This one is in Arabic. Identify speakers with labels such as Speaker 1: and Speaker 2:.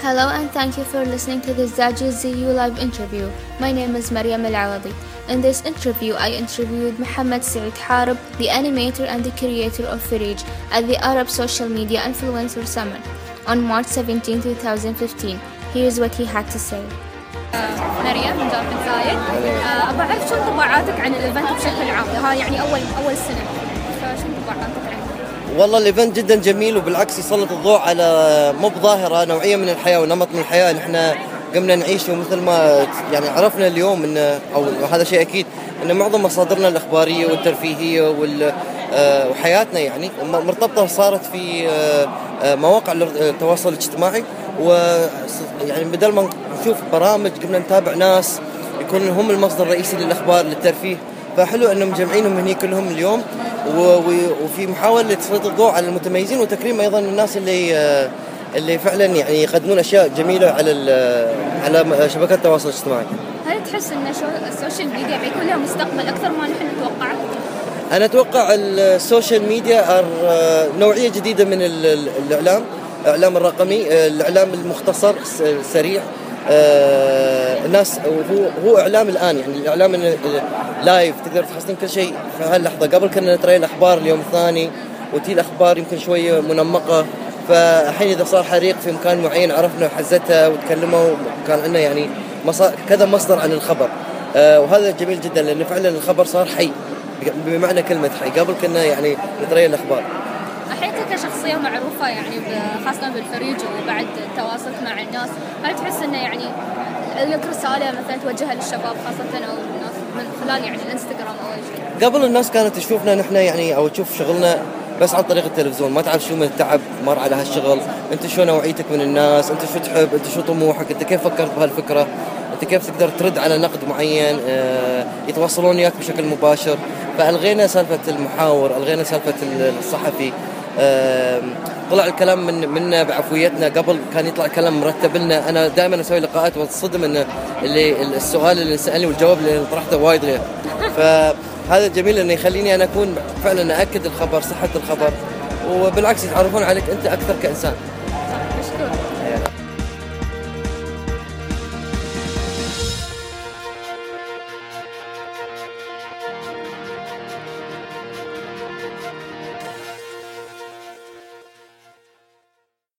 Speaker 1: Hello and thank you for listening to this Zaji ZU live interview. My name is Mariam Al-Awadi. In this interview, I interviewed Mohammed Saeed Harib, the animator and the creator of Firij, at the Arab Social Media Influencer Summit on March 17, 2015. Here's what he had to say.
Speaker 2: مريم من جامعة زايد آه، أبغى أعرف شو انطباعاتك عن الإيفنت بشكل عام؟ ها يعني أول أول سنة. فشو انطباعاتك عنه؟
Speaker 3: والله الإيفنت جدا جميل وبالعكس يسلط الضوء على مو بظاهرة نوعية من الحياة ونمط من الحياة. إحنا قمنا نعيشه مثل ما يعني عرفنا اليوم ان أو هذا شيء أكيد إن معظم مصادرنا الإخبارية والترفيهية وال آه، وحياتنا يعني مرتبطه صارت في آه، آه، مواقع التواصل الاجتماعي و يعني بدل ما نشوف برامج قمنا نتابع ناس يكونوا هم المصدر الرئيسي للأخبار للترفيه فحلو إنهم مجمعينهم هني كلهم اليوم وفي محاولة تسليط الضوء على المتميزين وتكريم أيضا الناس اللي اللي فعلا يعني يقدمون أشياء جميلة على على شبكات التواصل الاجتماعي.
Speaker 2: هل تحس إن ال social media بيكون لها مستقبل أكثر ما نحن نتوقع؟
Speaker 3: أنا أتوقع ال social media نوعية جديدة من الإعلام، الاعلام الرقمي، الإعلام المختصر السريع آه الناس هو هو إعلام الآن يعني الإعلام لايف تقدر تحصلين كل شيء في هاللحظة. قبل كنا نترى الاخبار اليوم الثاني وتي الأخبار يمكن شوية منمقة. فالحين إذا صار حريق في مكان معين عرفنا حزتها وتكلموا وكان عندنا يعني كذا مصدر عن الخبر. آه وهذا جميل جدا لأنه فعلا الخبر صار حي. بمعنى كلمة حي قبل كنا يعني نترى الأخبار.
Speaker 2: الحين كشخصية معروفة يعني خاصة بالفريج وبعد تواصلك مع الناس هل تحس إنه يعني لك رسالة مثلا توجهها للشباب خاصة أو الناس من خلال يعني الإنستغرام أو أي شيء؟
Speaker 3: قبل الناس كانت تشوفنا نحن يعني أو تشوف شغلنا بس عن طريق التلفزيون. ما تعرف شو من التعب مر على هالشغل. أنت شو نوعيتك من الناس؟ أنت شو تحب؟ أنت شو طموحك؟ أنت كيف فكرت بهالفكرة؟ أنت كيف تقدر ترد على نقد معين آه يتواصلون وياك بشكل مباشر. فألغينا سالفة المحاور ألغينا سالفة الصحفي. طلع الكلام من منا بعفويتنا قبل كان يطلع كلام مرتب لنا. أنا دائما أسوي لقاءات وأتصدم انه اللي السؤال اللي سألني والجواب اللي طرحته وايد غير. فهذا جميل إنه يخليني أنا أكون فعلا اكد الخبر صحة الخبر. وبالعكس يتعرفون عليك أنت أكثر كإنسان.